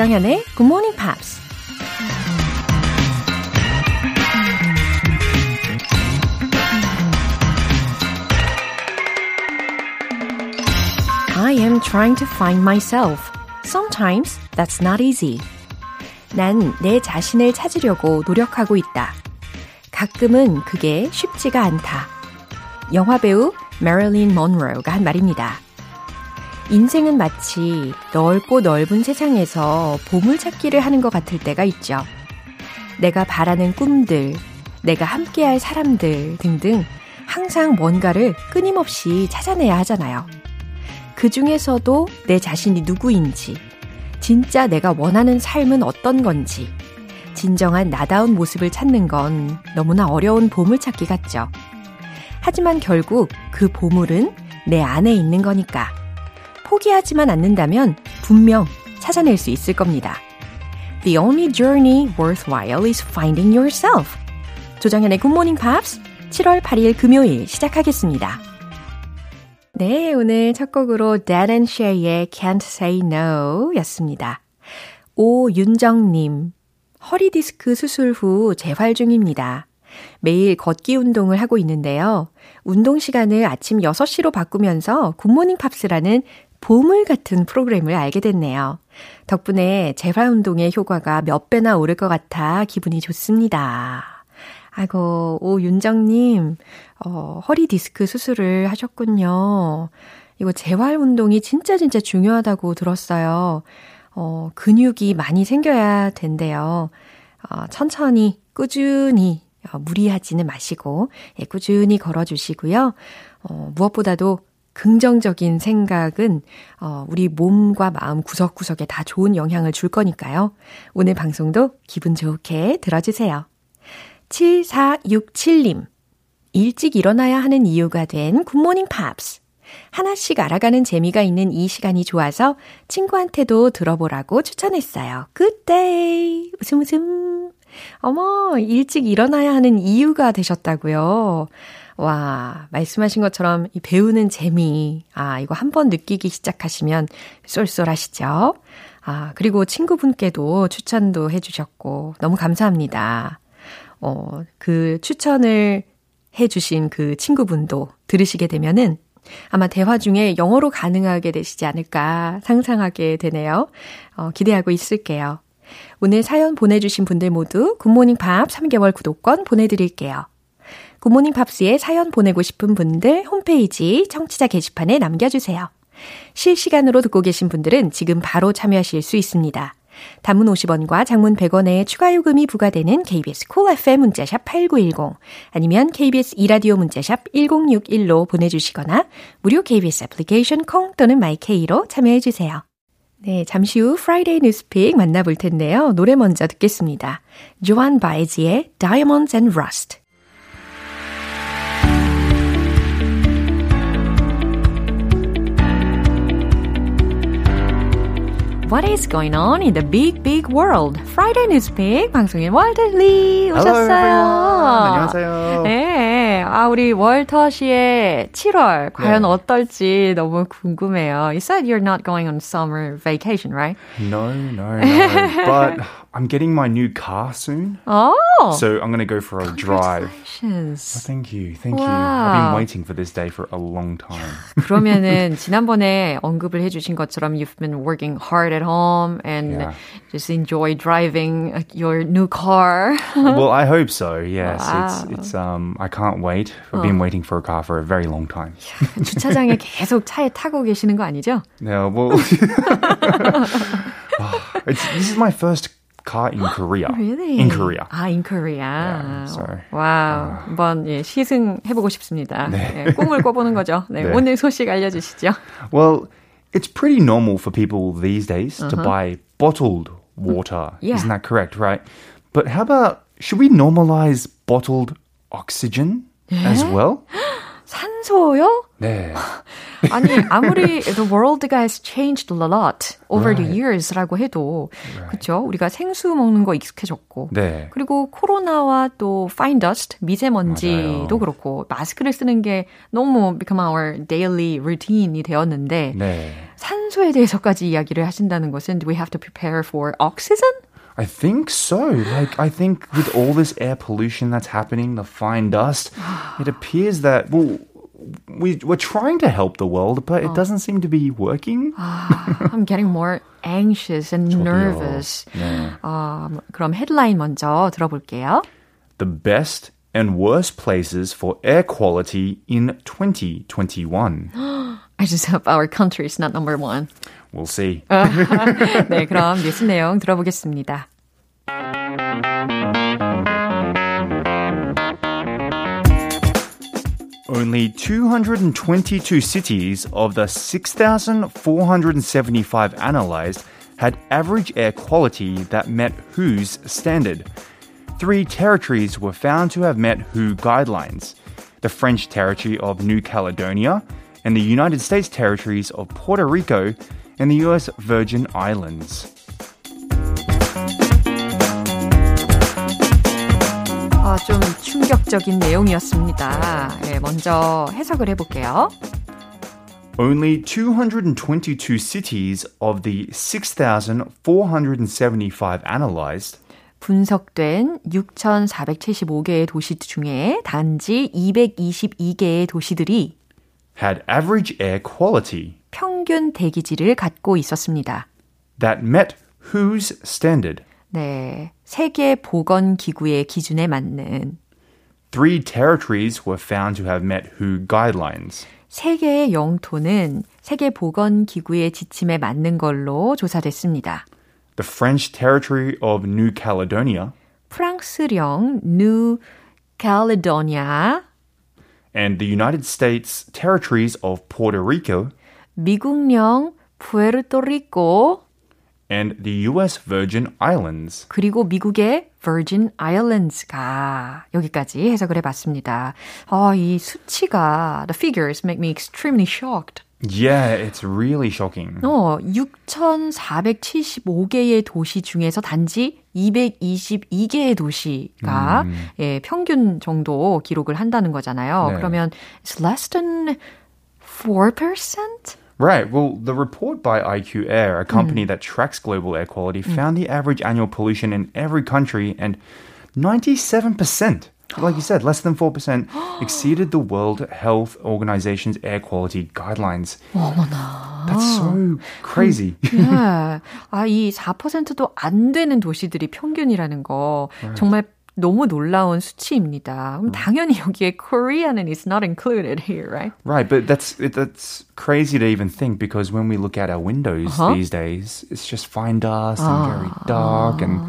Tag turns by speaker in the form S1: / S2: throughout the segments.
S1: 조장현의 Good Morning Pops. I am trying to find myself. Sometimes that's not easy. 난 내 자신을 찾으려고 노력하고 있다. 가끔은 그게 쉽지가 않다. 영화배우 메릴린 먼로가 한 말입니다. 인생은 마치 넓고 넓은 세상에서 보물찾기를 하는 것 같을 때가 있죠. 내가 바라는 꿈들, 내가 함께할 사람들 등등 항상 뭔가를 끊임없이 찾아내야 하잖아요. 그 중에서도 내 자신이 누구인지, 진짜 내가 원하는 삶은 어떤 건지, 진정한 나다운 모습을 찾는 건 너무나 어려운 보물찾기 같죠. 하지만 결국 그 보물은 내 안에 있는 거니까. 포기하지만 않는다면 분명 찾아낼 수 있을 겁니다. The only journey worthwhile is finding yourself. 조정현의 Good Morning Pops 7월 8일 금요일 시작하겠습니다. 네, 오늘 첫 곡으로 Dan and Shay의 Can't Say No 였습니다. 오윤정님, 허리 디스크 수술 후 재활 중입니다. 매일 걷기 운동을 하고 있는데요. 운동 시간을 아침 6시로 바꾸면서 굿모닝 팝스라는 보물 같은 프로그램을 알게 됐네요. 덕분에 재활 운동의 효과가 몇 배나 오를 것 같아 기분이 좋습니다. 아이고, 오윤정님, 어, 허리 디스크 수술을 하셨군요. 이거 재활 운동이 진짜 진짜 중요하다고 들었어요. 어, 근육이 많이 생겨야 된대요. 어, 천천히, 꾸준히, 어, 무리하지는 마시고, 예, 꾸준히 걸어주시고요. 어, 무엇보다도 긍정적인 생각은 어, 우리 몸과 마음 구석구석에 다 좋은 영향을 줄 거니까요. 오늘 방송도 기분 좋게 들어주세요. 7467님. 일찍 일어나야 하는 이유가 된 굿모닝 팝스. 하나씩 알아가는 재미가 있는 이 시간이 좋아서 친구한테도 들어보라고 추천했어요. Day! 웃음 웃음. 어머, 일찍 일어나야 하는 이유가 되셨다고요. 와, 말씀하신 것처럼 이 배우는 재미, 아, 이거 한번 느끼기 시작하시면 쏠쏠하시죠? 아, 그리고 친구분께도 추천도 해주셨고, 너무 감사합니다. 어, 그 추천을 해주신 그 친구분도 들으시게 되면은 아마 대화 중에 영어로 가능하게 되시지 않을까 상상하게 되네요. 어, 기대하고 있을게요. 오늘 사연 보내주신 분들 모두 굿모닝 팝 3개월 구독권 보내드릴게요. 굿모닝 팝스에 사연 보내고 싶은 분들 홈페이지 청취자 게시판에 남겨주세요. 실시간으로 듣고 계신 분들은 지금 바로 참여하실 수 있습니다. 단문 50원과 장문 100원의 추가 요금이 부과되는 KBS 콜 cool FM 문자샵 8910 아니면 KBS 2라디오 문자 샵 1061로 보내주시거나 무료 KBS 애플리케이션 콩 또는 마이케이로 참여해 주세요. 네, 잠시 후 Friday News Pick 만나볼 텐데요. 노래 먼저 듣겠습니다. 조안 바에즈의 Diamonds and Rust What is going on in the big, big world? Friday Newspeak 방송인 월터 리 오셨어요.
S2: 안녕하세요.
S1: 네, 아 우리 월터 씨의 7월 과연 네. 어떨지 너무 궁금해요. You said you're not going on summer vacation, right?
S2: No, no, no. but I'm getting my new car soon.
S1: Oh.
S2: So I'm going to go for a drive.
S1: Oh,
S2: thank you. Thank wow. you. I've been waiting for this day for a long time.
S1: 그러면은 지난번에 언급을 해 주신 것처럼 you've been working hard at home and yeah. just enjoy driving your new car.
S2: well, I hope so. Yes. Wow. It's it's um I can't wait. I've been waiting for a car for a very long time.
S1: 주차장에 계속 차에 타고 계시는 거 아니죠?
S2: Yeah, well it's, this is my first car in Korea.
S1: Really?
S2: In Korea.
S1: 아, in Korea. Yeah, sorry. 와우. Uh, 한번 예, 시승해보고 싶습니다. 네. 예, 꿈을 꿔보는 거죠. 네, 네. 오늘 소식 알려주시죠.
S2: Well, it's pretty normal for people these days uh-huh. to buy bottled water. Yeah. Isn't that correct, right? But how about, should we normalize bottled oxygen 예? as well?
S1: 산소요?
S2: 네.
S1: 아니 아무리 the world has changed a lot over right. the years라고 해도 right. 그렇죠. 우리가 생수 먹는 거 익숙해졌고 네. 그리고 코로나와 또 fine dust 미세먼지도 맞아요. 그렇고 마스크를 쓰는 게 너무 become our daily routine이 되었는데 네. 산소에 대해서까지 이야기를 하신다는 것은 do we have to prepare for oxygen?
S2: I think so. Like, I think with all this air pollution that's happening, the fine dust, it appears that, well, we, we're trying to help the world, but it doesn't seem to be working.
S1: I'm getting more anxious and nervous. 네. Um, 그럼 헤드라인 먼저 들어볼게요.
S2: The best and worst places for air quality in 2021.
S1: I just hope our country is not number one.
S2: We'll see.
S1: 네, 그럼 뉴스 내용 들어보겠습니다.
S2: Only 222 cities of the 6,475 analyzed had average air quality that met WHO's standard. Three territories were found to have met WHO guidelines the French territory of New Caledonia, and the United States territories of Puerto Rico and the US Virgin Islands.
S1: 아, 좀 충격적인 내용이었습니다. 네, 먼저 해석을 해볼게요.
S2: Only 222 cities of the 6,475 analyzed
S1: 분석된 6,475개의 도시 중에 단지 222개의 도시들이
S2: had average air quality
S1: 평균 대기질을 갖고 있었습니다.
S2: that met WHO's standard.
S1: 네, 세계 보건 기구의 기준에 맞는
S2: Three territories were found to have met WHO guidelines.
S1: 세 개의 영토는 세계 보건 기구의 지침에 맞는 걸로 조사됐습니다.
S2: The French territory of New Caledonia,
S1: 프랑스령 New Caledonia,
S2: and the United States territories of Puerto Rico,
S1: 미국령 푸에르토리코
S2: and the US Virgin Islands.
S1: 그리고 미국의 Virgin Islands가 여기까지 해석을 해봤습니다. 아, 이 수치가 the figures make me extremely shocked.
S2: Yeah, it's really shocking.
S1: 어, 6,475개의 도시 중에서 단지 222개의 도시가 음. 예, 평균 정도 기록을 한다는 거잖아요. 네. 그러면 it's less than 4%?
S2: Right. Well, the report by IQ Air, a company mm. that tracks global air quality, mm. found the average annual pollution in every country and 97%. Like you said, less than 4% exceeded the World Health Organization's air quality guidelines.
S1: 어머나.
S2: That's so crazy.
S1: yeah. 아, 이 4%도 안 되는 도시들이 평균이라는 거 right. 정말 너무 놀라운 수치입니다. 그럼 당연히 여기에 Korea는 is not included here, right?
S2: Right, but that's that's crazy to even think because when we look out our windows uh-huh. these days, it's just fine dust and very dark and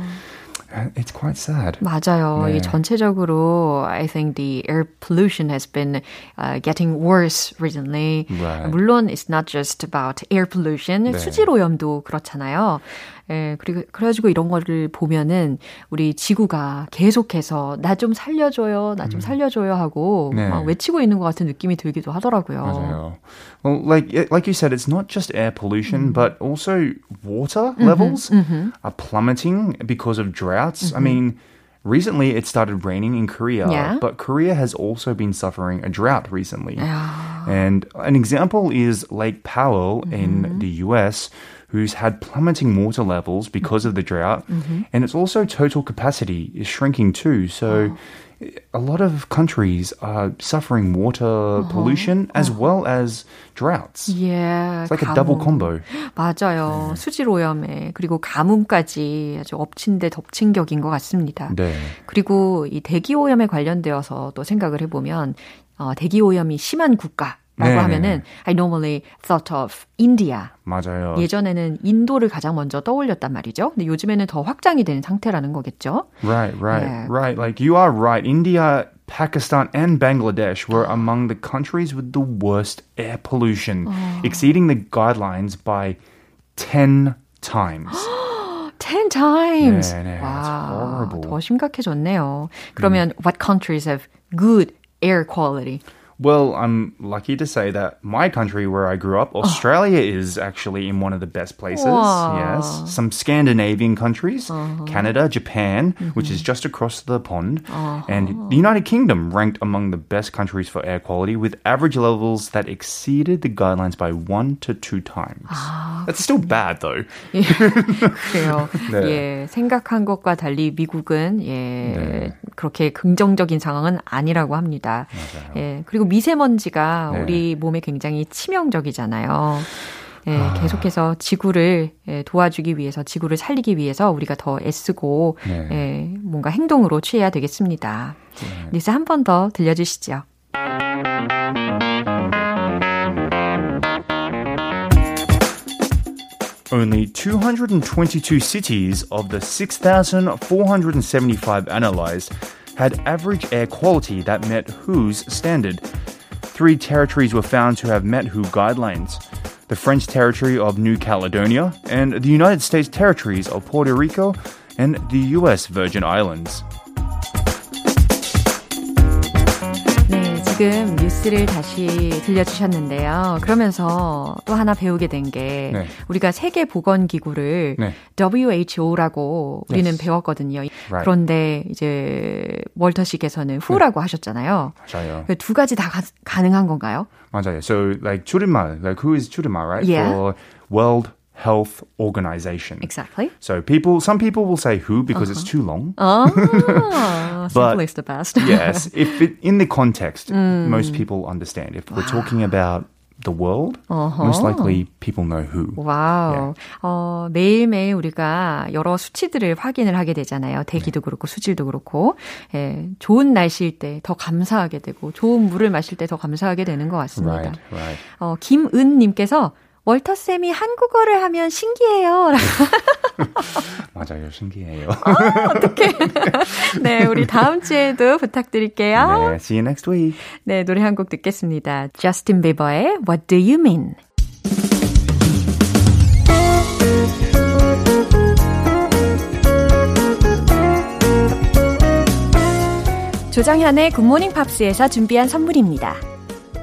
S2: It's quite sad.
S1: 맞아요. 네. 이 전체적으로 I think the air pollution has been uh, getting worse recently. Right. 물론 it's not just about air pollution. 네. 수질 오염도 그렇잖아요. 예, 그리고 그래가지고 이런 거를 보면은 우리 지구가 계속해서 나 좀 살려줘요, 나 좀 살려줘요 하고 네. 막 외치고 있는 것 같은 느낌이 들기도 하더라고요.
S2: 맞아요. Well, like like you said, it's not just air pollution, mm. but also water mm-hmm, levels mm-hmm. are plummeting because of droughts. Mm-hmm. I mean. Recently, it started raining in Korea, yeah. but Korea has also been suffering a drought recently. And an example is Lake Powell in the US, who's had plummeting water levels because of the drought. Mm-hmm. And it's also total capacity is shrinking too. So oh. a lot of countries are suffering water uh-huh. pollution as uh-huh. well as droughts.
S1: Yeah.
S2: It's like 가뭄. a double combo.
S1: 맞아요. 네. 수질 오염에 그리고 가뭄까지 아주 엎친 데 덮친 격인 것 같습니다. 네. 그리고 이 대기 오염에 관련되어서 또 생각을 해보면 어, 대기 오염이 심한 국가 라고 하면은 I normally thought of India.
S2: 맞아요.
S1: 예전에는 인도를 가장 먼저 떠올렸단 말이죠. 근데 요즘에는 더 확장이 되는 상태라는 거겠죠.
S2: Right, right, yeah. right. Like you are right. India, Pakistan and Bangladesh were among the countries with the worst air pollution, oh. exceeding the guidelines by 10 times.
S1: 10 times.
S2: 네, 네, 와,
S1: 더 심각해졌네요. 그러면 mm. what countries have good air quality?
S2: Well, I'm lucky to say that my country where I grew up, Australia, is actually in one of the best places.
S1: Wow.
S2: Yes. Some Scandinavian countries, Canada, Japan, which is just across the pond, and the United Kingdom ranked among the best countries for air quality with average levels that exceeded the guidelines by one to two times. That's still bad though.
S1: 그래요.
S2: 네.
S1: 예, 생각한 것과 달리 미국은 예,
S2: 네.
S1: 그렇게 긍정적인 상황은 아니라고 합니다. 예, 그리고 미세먼지가
S2: 네.
S1: 우리 몸에 굉장히 치명적이잖아요. 예, 계속해서 지구를 예, 도와주기 위해서 지구를 살리기 위해서 우리가 더 애쓰고
S2: 네.
S1: 예, 뭔가 행동으로 취해야 되겠습니다. 리스 한 번 더 들려주시죠.
S2: Only 222 cities of the 6,475 analyzed had average air quality that met WHO's standard. Three territories were found to have met WHO guidelines the French territory of New Caledonia, and the United States territories of Puerto Rico and the U.S. Virgin Islands.
S1: 네, 지금 뉴스를 다시 들려주셨는데요. 그러면서 또 하나 배우게 된게
S2: 네.
S1: 우리가 세계 보건 기구를
S2: 네.
S1: WHO라고 우리는
S2: Yes.
S1: 배웠거든요.
S2: Right.
S1: 그런데 이제 월터 씨께서는 WHO라고 하셨잖아요.
S2: 맞아요.
S1: 그두 가지 다 가, 가능한 건가요?
S2: 맞아요. So, like, 줄임말, like, who is 줄임말, right?
S1: Yeah.
S2: For World Health Organization.
S1: Exactly.
S2: So people, some people will say who because it's too long.
S1: 아,
S2: But-
S1: simple is the best.
S2: yes, if it, in the context, most people understand. If we're talking about the world, most likely people know who.
S1: Wow. 어, 매일매일 우리가 여러 수치들을 확인을 하게 되잖아요. 대기도 그렇고 수질도 그렇고. 예, 좋은 날씨일 때 더 감사하게 되고 좋은 물을 마실 때 더 감사하게 되는 것 같습니다.
S2: Right, right.
S1: 어, 김은 님께서 월터 쌤이 한국어를 하면 신기해요.
S2: 맞아요, 신기해요.
S1: 네, 우리 다음 주에도 부탁드릴게요.
S2: 네, see you next week.
S1: 네, 노래 한 곡 듣겠습니다. 저스틴 비버의 What Do You Mean? 조정현의 굿모닝 팝스에서 준비한 선물입니다.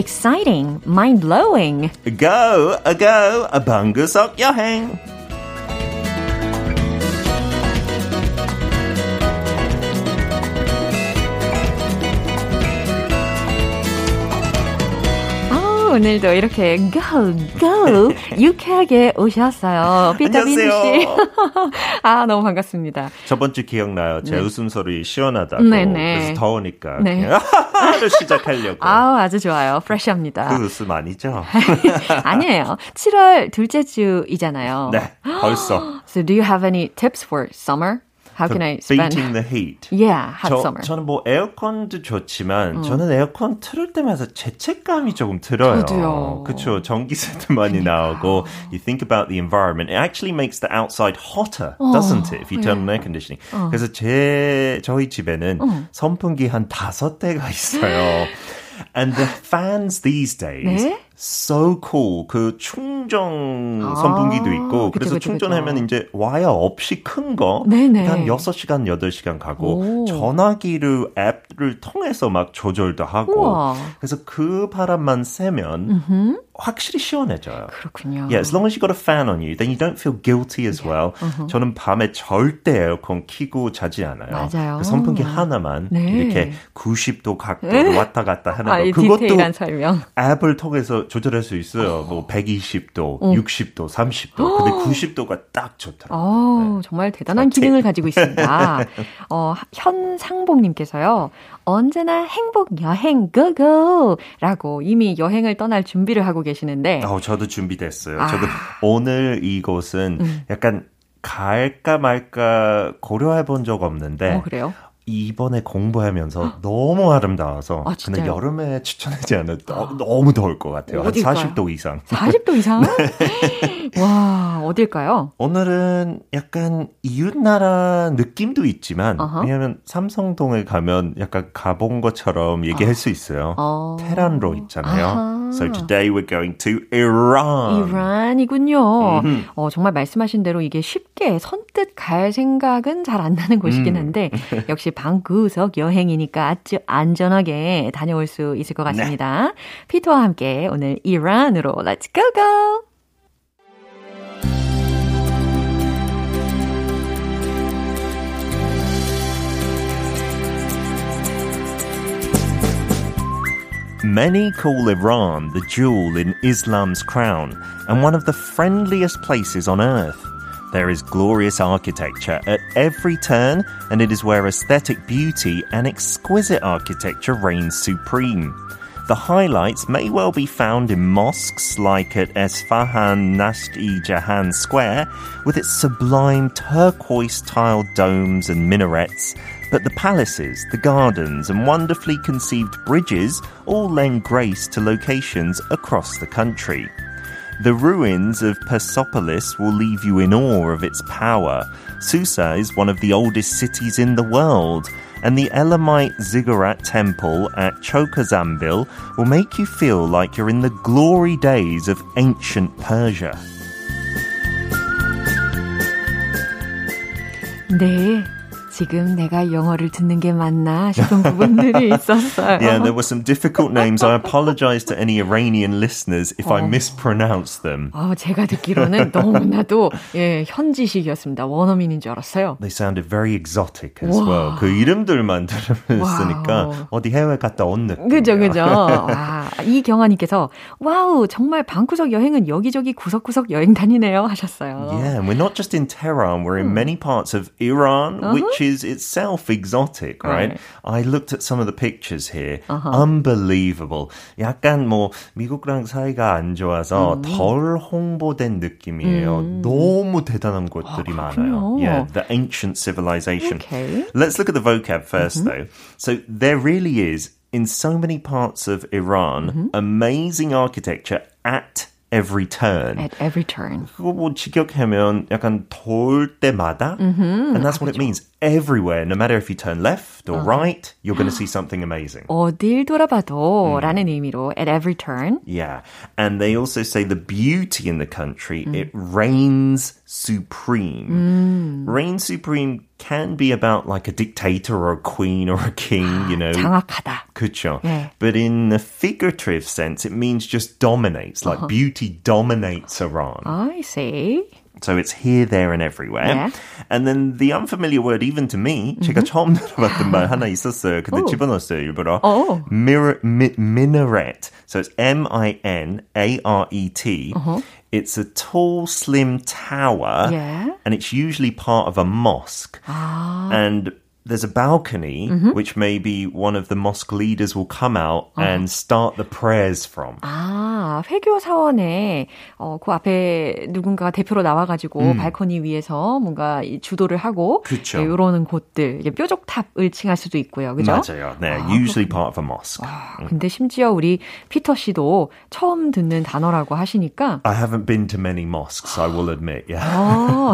S1: Fun, exciting, mind-blowing.
S3: Go, a go, a 방구석
S1: 오늘도 이렇게 go, go, 유쾌하게 오셨어요. 비타민 씨. 아, 너무 반갑습니다.
S3: 저번 주 기억나요? 제 웃음소리 시원하다고.
S1: 네네.
S3: 그래서 더우니까
S1: 네.
S3: 그냥 시작하려고.
S1: 아우, 아주 좋아요. 프레시합니다.
S3: 그 웃음 아니죠?
S1: 아니에요. 7월 둘째 주이잖아요.
S3: 네, 벌써.
S1: So do you have any tips for summer? How can I spend?
S3: Beating the heat.
S1: Yeah, hot
S3: 저,
S1: summer.
S3: 저는 뭐 에어컨도 좋지만 저는 에어컨 틀을 때마다 죄책감이 조금 들어요.
S1: 저도요.
S3: 그렇죠. 전기세도 많이 나오고 you think about the environment. It actually makes the outside hotter, doesn't it? If you turn on air conditioning. 그래서 제 저희 집에는 선풍기 한 다섯 대가 있어요. And the fans these days
S1: 네?
S3: So cool. 그 충전 선풍기도 있고
S1: 그쵸,
S3: 그래서
S1: 그쵸,
S3: 충전하면
S1: 그쵸.
S3: 이제 와이어 없이 큰 거.
S1: 네네.
S3: 한 6시간, 8시간 가고
S1: 오.
S3: 전화기를 앱을 통해서 막 조절도 하고
S1: 우와.
S3: 그래서 그 바람만 쐬면 확실히 시원해져요.
S1: 그렇군요.
S3: Yeah, as long as you got a fan on you, then you don't feel guilty as well. 저는 밤에 절대 에어컨 키고 자지 않아요.
S1: 맞아요.
S3: 그 선풍기 하나만
S1: 네.
S3: 이렇게 90도 각도로 왔다 갔다 하는
S1: 아,
S3: 거.
S1: 이
S3: 그것도
S1: 설명.
S3: 앱을 통해서 조절할 수 있어요. 뭐 120도, 60도, 30도. 근데 90도가 딱 좋더라고요.
S1: 어, 정말 대단한
S3: 팁.
S1: 기능을 가지고 있습니다. 어, 현상봉님께서요, 언제나 행복 여행 고고! 라고 이미 여행을 떠날 준비를 하고 계시는데,
S3: 어, 저도 준비됐어요.
S1: 아.
S3: 저도 오늘 이곳은 약간 갈까 말까 고려해 본 적 없는데
S1: 어, 그래요?
S3: 이번에 공부하면서 너무 아름다워서
S1: 아,
S3: 근데 여름에 추천하지 않아도 아. 너무 더울 것 같아요. 한 40도 이상.
S1: 40도 이상? 네. 와, 어딜까요?
S3: 오늘은 약간 이웃나라 느낌도 있지만 uh-huh. 왜냐하면 삼성동에 가면 약간 가본 것처럼 얘기할 uh. 수 있어요. Uh. 테란로 있잖아요. Uh-huh. So today we're going to Iran.
S1: 이란이군요. Mm-hmm. 어, 정말 말씀하신 대로 이게 쉽게 선뜻 갈 생각은 잘 안 나는 곳이긴 한데 음. 역시 방구석 여행이니까 아주 안전하게 다녀올 수 있을 것 같습니다. 네. 피터와 함께 오늘 이란으로 Let's go go!
S3: Many call Iran the jewel in Islam's crown and one of the friendliest places on earth. There is glorious architecture at every turn, and it is where aesthetic beauty and exquisite architecture reigns supreme. The highlights may well be found in mosques like at Esfahan Nashti Jahan Square, with its sublime turquoise tiled domes and minarets, but the palaces, the gardens, and wonderfully conceived bridges all lend grace to locations across the country. The ruins of Persepolis will leave you in awe of its power. Susa is one of the oldest cities in the world, and the Elamite Ziggurat Temple at Chokazambil will make you feel like you're in the glory days of ancient Persia.
S1: 네, 지금 내가 영어를 듣는 게 맞나 싶은 부분들이 있었어요.
S3: Yeah, there were some difficult names. I apologize to any Iranian listeners if 어. I mispronounce them.
S1: 어, 제가 듣기로는 너무나도 예, 현지식이었습니다. 원어민인 줄 알았어요.
S3: They sounded very exotic as 와. well. 그 이름들만 들으니까 어디 해외 갔다 온 느낌.
S1: 그죠, 그죠. 와, 이경아님께서 wow, 정말 방구석 여행은 여기저기 구석구석 여행 다니네요 하셨어요.
S3: Yeah, we're not just in Tehran, we're in many parts of Iran, uh-huh. which is is itself exotic, right? right? I looked at some of the pictures here. Uh-huh. Unbelievable. 약간 뭐 미국랑 사이가 안 좋아서 음. 덜 홍보된 느낌이에요. 음. 너무 대단한 곳들이 아, 많아요. Yeah, the ancient civilization.
S1: Okay.
S3: Let's look at the vocab 1st mm-hmm. though. So there really is in so many parts of Iran mm-hmm. amazing architecture at every turn.
S1: At every turn.
S3: 그거 뭐 직역하면 약간 돌 때마다. Mm-hmm. And that's what it means. Everywhere, no matter if you turn left or uh. right, you're going to see something amazing.
S1: 어딜 돌아봐도 mm. 라는 의미로 at every turn.
S3: Yeah. And they also say the beauty in the country, mm. it reigns supreme. Mm. Reign supreme can be about like a dictator or a queen or a king, you know.
S1: 장악하다.
S3: 그쵸. 네. But in a figurative sense, it means just dominates, like uh-huh. beauty dominates Iran.
S1: I see.
S3: So it's here, there, and everywhere. Yeah. And then the unfamiliar word, even to me, mm-hmm. 제가 처음 들어봤던 말 하나 있었어요. 근데 집어넣었어요, 일부러.
S1: Oh.
S3: Mirror, mi, minaret. So it's M-I-N-A-R-E-T. Uh-huh. It's a tall, slim tower.
S1: Yeah.
S3: And it's usually part of a mosque.
S1: Ah.
S3: And there's a balcony mm-hmm. which maybe one of the mosque leaders will come out uh. and start the prayers from.
S1: 아, 회교 사원에 어, 그 앞에 누군가가 대표로 나와 가지고 음. 발코니 위에서 뭔가 주도를 하고
S3: 그쵸.
S1: 네, 이러는 곳들 뾰족탑을 칭할 수도 있고요, 그죠?
S3: 맞아요. 네, 아, usually part of a mosque.
S1: 아, 근데 심지어 우리 피터 씨도 처음 듣는 단어라고 하시니까
S3: I haven't been to many mosques, I will admit. Yeah.
S1: 아,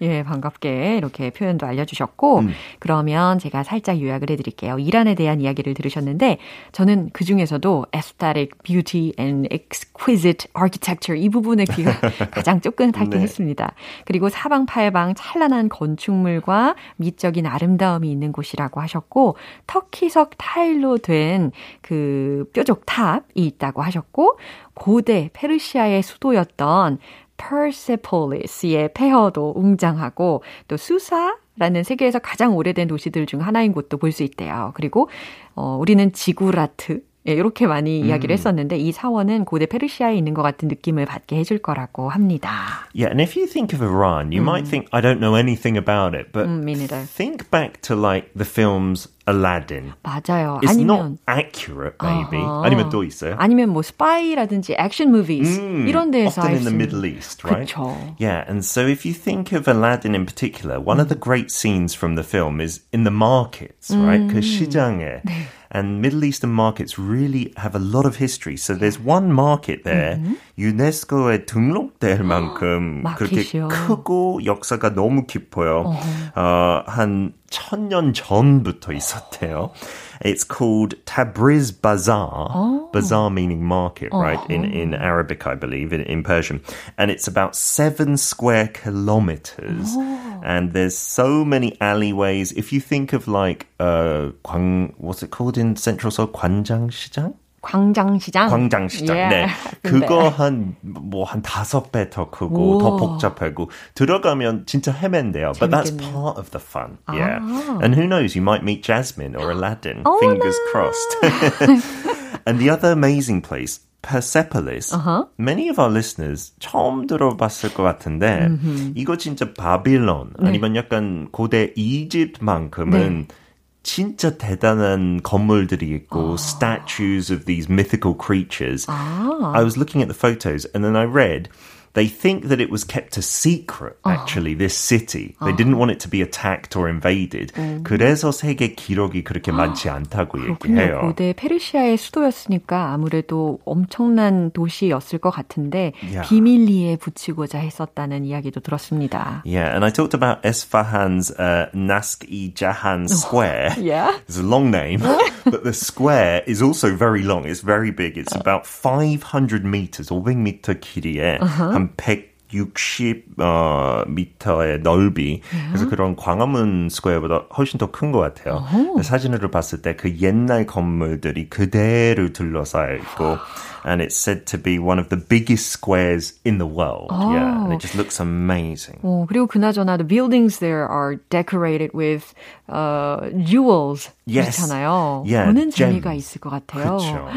S1: 예, 반갑게 이렇게 표현도 알려 주셨고. 음. 그러면 제가 살짝 요약을 해드릴게요. 이란에 대한 이야기를 들으셨는데 저는 그 중에서도 aesthetic, beauty and exquisite architecture 이 부분에 귀가 가장 쫓근하긴 네. 했습니다. 그리고 사방팔방 찬란한 건축물과 미적인 아름다움이 있는 곳이라고 하셨고 터키석 타일로 된 그 뾰족탑이 있다고 하셨고 고대 페르시아의 수도였던 퍼세폴리스의 폐허도 웅장하고 또 수사 라는 세계에서 가장 오래된 도시들 중 하나인 곳도 볼 수 있대요. 그리고 어, 우리는 지구라트 예, 이렇게 많이 음. 이야기를 했었는데 이 사원은 고대 페르시아에 있는 것 같은 느낌을 받게 해줄 거라고 합니다.
S3: Yeah, and if you think of Iran, you 음. might think I don't know anything about it, but
S1: 음,
S3: think back to like the films Aladdin.
S1: 맞아요.
S3: It's
S1: 아니면
S3: not accurate, maybe. 아하. 아니면 또 있어요?
S1: 아니면 뭐 스파이라든지 액션 movies
S3: mm,
S1: 이런 데에서
S3: often in the Middle East, right?
S1: 그쵸.
S3: Yeah, and so if you think of Aladdin in particular, one of the great scenes from the film is in the markets, right? 그 시장에.
S1: 네.
S3: And Middle Eastern markets really have a lot of history. So there's one market there, mm-hmm. 유네스코에 등록될 만큼 그렇게 크고 역사가 너무 깊어요. Uh-huh. 어, 한 천년 전부터 있었대요. It's called Tabriz Bazaar. Oh. Bazaar meaning market, oh. right? Uh-huh. In in Arabic, I believe, in, in Persian. And it's about seven square kilometers. Oh. And there's so many alleyways. If you think of like uh, what's it called in Central Seoul? Gwanjang Shijang?
S1: 광장시장.
S3: 광장시장. Yeah. 네. 그거 한, 뭐, 한 다섯 배 더 크고, 오. 더 복잡하고, 들어가면 진짜 헤맨대요. But that's part of the fun. Yeah. 아. And who knows, you might meet Jasmine or Aladdin.
S1: Oh,
S3: Fingers crossed. and the other amazing place, Persepolis. Uh-huh. Many of our listeners 처음 들어봤을 것 같은데, mm-hmm. 이거 진짜 바빌론, 네. 아니면 약간 고대 이집트만큼은 네. 진짜 대단한 건물들이 있고 statues of these mythical creatures. I was looking at the photos and then I read They think that it was kept a secret, actually, this city. They didn't want it to be attacked or invaded. 그래서 세계 기록이 그렇게 많지 않다고 얘기해요.
S1: 고대 페르시아의 수도였으니까 아무래도 엄청난 도시였을 것 같은데 yeah. 비밀리에 붙이고자 했었다는 이야기도 들었습니다.
S3: Yeah, and I talked about Esfahan's uh, Nask-i-Jahan Square.
S1: yeah.
S3: It's a long name, but the square is also very long. It's very big. It's about 500 meters, 500m 길이에 uh-huh. 한 160, 어, 미터의 넓이. 그래서 그런 광화문 스퀘어보다 훨씬 더 큰 것 같아요. 사진으로 봤을 때 그 옛날 건물들이 그대로 둘러싸여 있고, and it's said to be one of the biggest squares in the world. Oh. Yeah, and it just looks amazing.
S1: 어, 그리고 그나저나 the buildings there are decorated with uh, jewels.
S3: Yes.
S1: 그렇잖아요.
S3: Yeah,
S1: 보는 재미가 있을 것 같아요.
S3: 그렇죠.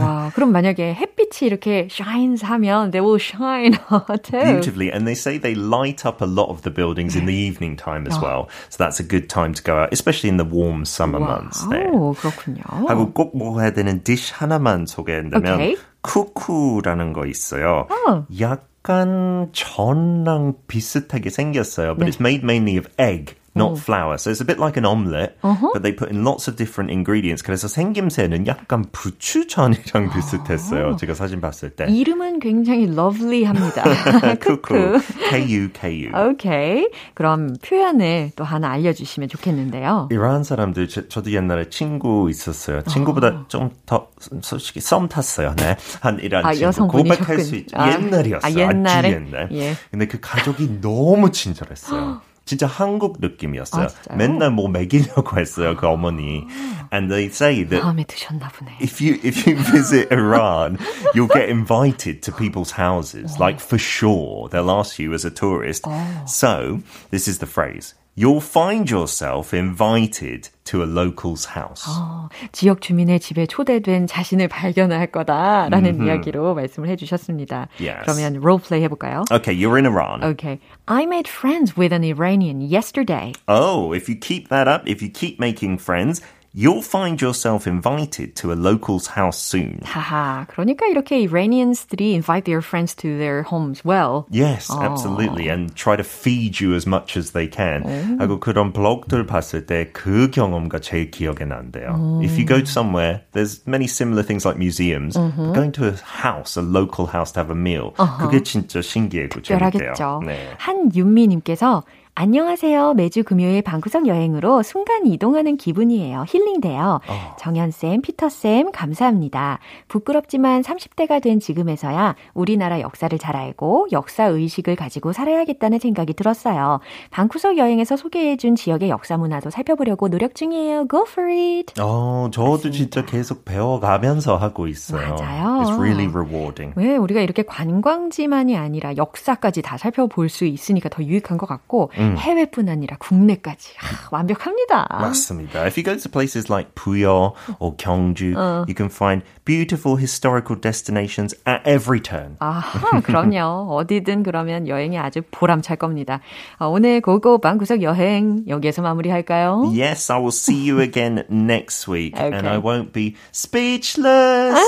S1: 와, 그럼 만약에 햇빛이 이렇게 shines 하면 they will shine too.
S3: Beautifully, and they say they light up a lot of the buildings in the evening time as well. So that's a good time to go out, especially in the warm summer
S1: wow,
S3: months. There.
S1: 그렇군요.
S3: 하고 꼭 먹어야 되는 디쉬 하나만 소개한다면
S1: okay.
S3: 쿠쿠라는 거 있어요.
S1: 어.
S3: 약간 전랑 비슷하게 생겼어요. But 네. it's made mainly of egg. Not 오. flour. So it's a bit like an omelette, uh-huh. but they put in lots of different ingredients. 그래서 생김새는 약간 부추전이랑 비슷했어요. 제가 사진 봤을 때.
S1: 이름은 굉장히 lovely합니다.
S3: 쿠쿠. K-U-K-U.
S1: 오케이. 그럼 표현을 또 하나 알려주시면 좋겠는데요.
S3: 이란 사람들, 저, 저도 옛날에 친구 있었어요. 친구보다 어. 좀더 솔직히 썸 탔어요. 네. 한 이란
S1: 아,
S3: 친구. 고백할 수 있죠. 아, 옛날이었어요. 아, 옛날에? 아주 옛날.
S1: 예.
S3: 근데 그 가족이 너무 친절했어요. 진짜 한국 느낌이었어요.
S1: 아,
S3: 맨날 뭐 먹이려고 했어요, 그 어머니. And they say that
S1: 마음에 드셨나 보네.
S3: if you if you visit Iran, you'll get invited to people's houses, like for sure. They'll ask you as a tourist. So, this is the phrase. You'll find yourself invited to a local's house.
S1: 어, 지역 주민의 집에 초대된 자신을 발견할 거다라는 mm-hmm. 이야기로 말씀을 해주셨습니다.
S3: Yes.
S1: 그러면 롤플레이 해볼까요?
S3: Okay, you're in Iran.
S1: Okay. I made friends with an Iranian yesterday.
S3: Oh, if you keep that up, if you keep making friends, You'll find yourself invited to a local's house soon.
S1: 하하, 그러니까 이렇게 Iranians들이 invite their friends to their homes well.
S3: Yes, 어. absolutely. And try to feed you as much as they can. 오. 하고 그런 블로그들 봤을 때 그 경험가 제일 기억에 난대요. 오. If you go to somewhere, there's many similar things like museums. Uh-huh. Going to a house, a local house to have a meal. Uh-huh. 그게 진짜 신기하고 재밌대요.
S1: 네. 한윤미님께서 안녕하세요. 매주 금요일 방구석 여행으로 순간 이동하는 기분이에요. 힐링돼요. 어. 정연쌤, 피터쌤, 감사합니다. 부끄럽지만 30대가 된 지금에서야 우리나라 역사를 잘 알고 역사 의식을 가지고 살아야겠다는 생각이 들었어요. 방구석 여행에서 소개해준 지역의 역사 문화도 살펴보려고 노력 중이에요. Go for it!
S3: 어, 저도 맞습니다. 진짜 계속 배워가면서 하고 있어요.
S1: 맞아요.
S3: It's really rewarding.
S1: 왜 우리가 이렇게 관광지만이 아니라 역사까지 다 살펴볼 수 있으니까 더 유익한 것 같고, 음. 음. 해외뿐 아니라 국내까지 아, 완벽합니다.
S3: 맞습니다. If you go to places like Puyo or Gyeongju, 어. you can find beautiful historical destinations at every turn.
S1: 아, 그럼요. 어디든 그러면 여행이 아주 보람찰 겁니다. 어, 오늘 고고 방 구석 여행 여기에서 마무리할까요?
S3: Yes, I will see you again next week okay. and I won't be speechless.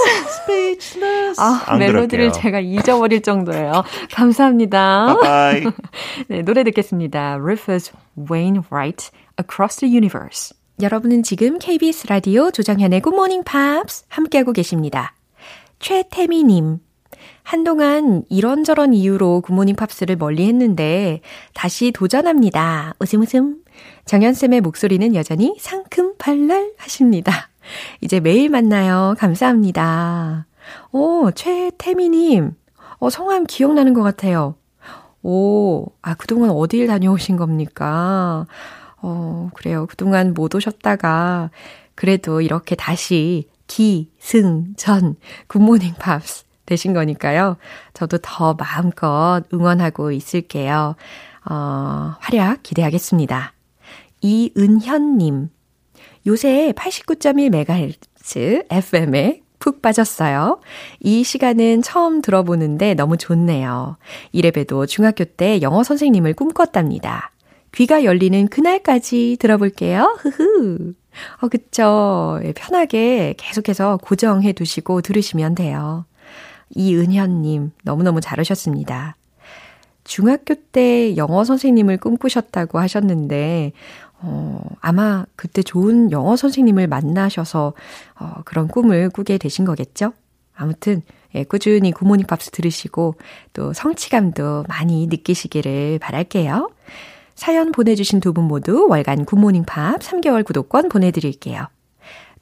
S3: speechless.
S1: 아, 멜로디를 그럴게요. 제가 잊어버릴 정도예요. 감사합니다.
S3: Bye.
S1: 네, 노래 듣겠습니다. Rufus Wainwright, Across the Universe. 여러분은 지금 KBS 라디오 조정현의 Good Morning Pops 함께하고 계십니다. 최태미님. 한동안 이런저런 이유로 굿모닝 팝스를 멀리 했는데 다시 도전합니다. 웃음 웃음. 정연쌤의 목소리는 여전히 상큼 발랄 하십니다. 이제 매일 만나요. 감사합니다. 오, 최태미님. 어, 성함 기억나는 것 같아요. 오, 아, 그동안 어딜 다녀오신 겁니까? 어, 그래요. 그동안 못 오셨다가, 그래도 이렇게 다시 기 승 전 굿모닝 팝스 되신 거니까요. 저도 더 마음껏 응원하고 있을게요. 어, 활약 기대하겠습니다. 이은현님. 요새 89.1MHz FM에 푹 빠졌어요. 이 시간은 처음 들어보는데 너무 좋네요. 이래봬도 중학교 때 영어 선생님을 꿈꿨답니다. 귀가 열리는 그날까지 들어볼게요. 흐흐. 어, 그쵸. 예, 편하게 계속해서 고정해 두시고 들으시면 돼요. 이은현님, 너무너무 잘하셨습니다. 중학교 때 영어 선생님을 꿈꾸셨다고 하셨는데, 어, 아마 그때 좋은 영어 선생님을 만나셔서 어, 그런 꿈을 꾸게 되신 거겠죠? 아무튼 예, 꾸준히 굿모닝 팝스 들으시고 또 성취감도 많이 느끼시기를 바랄게요. 사연 보내주신 두 분 모두 월간 굿모닝 팝 3개월 구독권 보내드릴게요.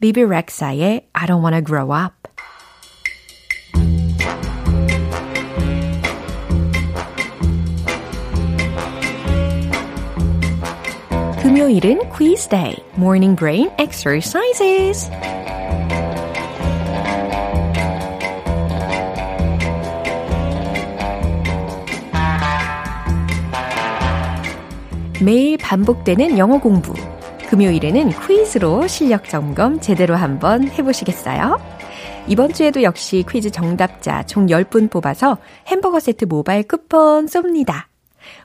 S1: 비비 렉사의 I don't wanna grow up 금요일은 quiz day, morning brain exercises. 매일 반복되는 영어 공부. 금요일에는 퀴즈로 실력 점검 제대로 한번 해보시겠어요? 이번 주에도 역시 퀴즈 정답자 총 10분 뽑아서 햄버거 세트 모바일 쿠폰 쏩니다.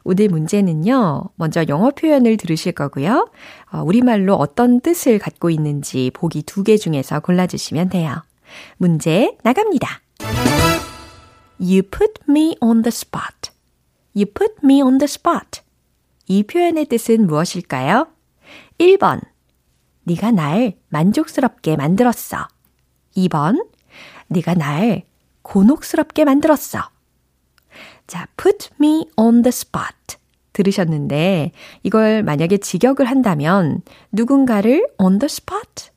S1: 오늘 문제는요, 먼저 영어 표현을 들으실 거고요. 어, 우리말로 어떤 뜻을 갖고 있는지 보기 두 개 중에서 골라주시면 돼요. 문제 나갑니다. You put me on the spot. You put me on the spot. 이 표현의 뜻은 무엇일까요? 1번. 네가 날 만족스럽게 만들었어. 2번. 네가 날 곤혹스럽게 만들었어. 자, put me on the spot. 들으셨는데, 이걸 만약에 직역을 한다면, 누군가를 on the spot?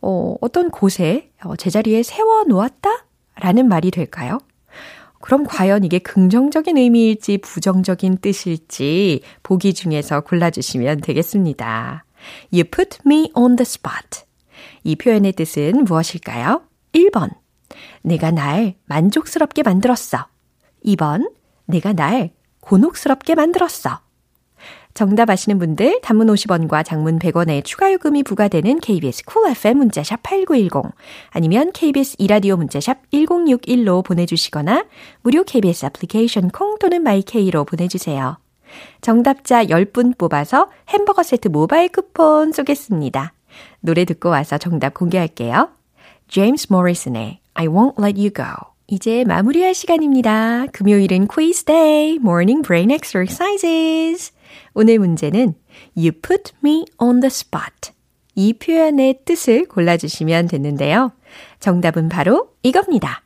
S1: 어, 어떤 곳에, 어, 제자리에 세워 놓았다? 라는 말이 될까요? 그럼 과연 이게 긍정적인 의미일지 부정적인 뜻일지 보기 중에서 골라주시면 되겠습니다. You put me on the spot. 이 표현의 뜻은 무엇일까요? 1번. 내가 날 만족스럽게 만들었어. 2번. 내가 날 곤혹스럽게 만들었어. 정답 아시는 분들 단문 50원과 장문 100원의 추가 요금이 부과되는 KBS 쿨 cool FM 문자샵 8910 아니면 KBS 이라디오 문자샵 1061로 보내주시거나 무료 KBS 애플리케이션 콩 또는 마이케이로 보내주세요. 정답자 10분 뽑아서 햄버거 세트 모바일 쿠폰 쏘겠습니다. 노래 듣고 와서 정답 공개할게요. 제임스 모리슨의 I won't let you go 이제 마무리할 시간입니다. 금요일은 quiz day, morning brain exercises. 오늘 문제는 You put me on the spot. 이 표현의 뜻을 골라주시면 됐는데요. 정답은 바로 이겁니다.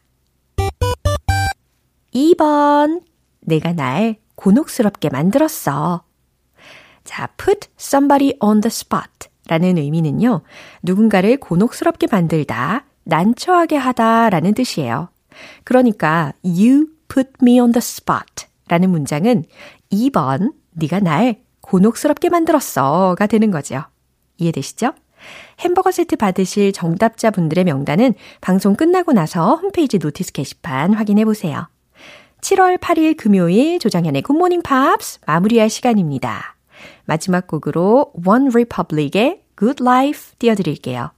S1: 2번. 내가 날 곤혹스럽게 만들었어. 자, put somebody on the spot 라는 의미는요, 누군가를 곤혹스럽게 만들다, 난처하게 하다 라는 뜻이에요. 그러니까 you put me on the spot 라는 문장은 2번 네가 날 곤혹스럽게 만들었어가 되는 거죠. 이해되시죠? 햄버거 세트 받으실 정답자분들의 명단은 방송 끝나고 나서 홈페이지 notice 게시판 확인해 보세요. 7월 8일 금요일 조정현의 굿모닝 팝스 마무리할 시간입니다. 마지막 곡으로 OneRepublic의 Good Life 띄워드릴게요.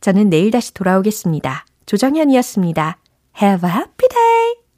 S1: 저는 내일 다시 돌아오겠습니다. 조정현이었습니다. Have a happy day!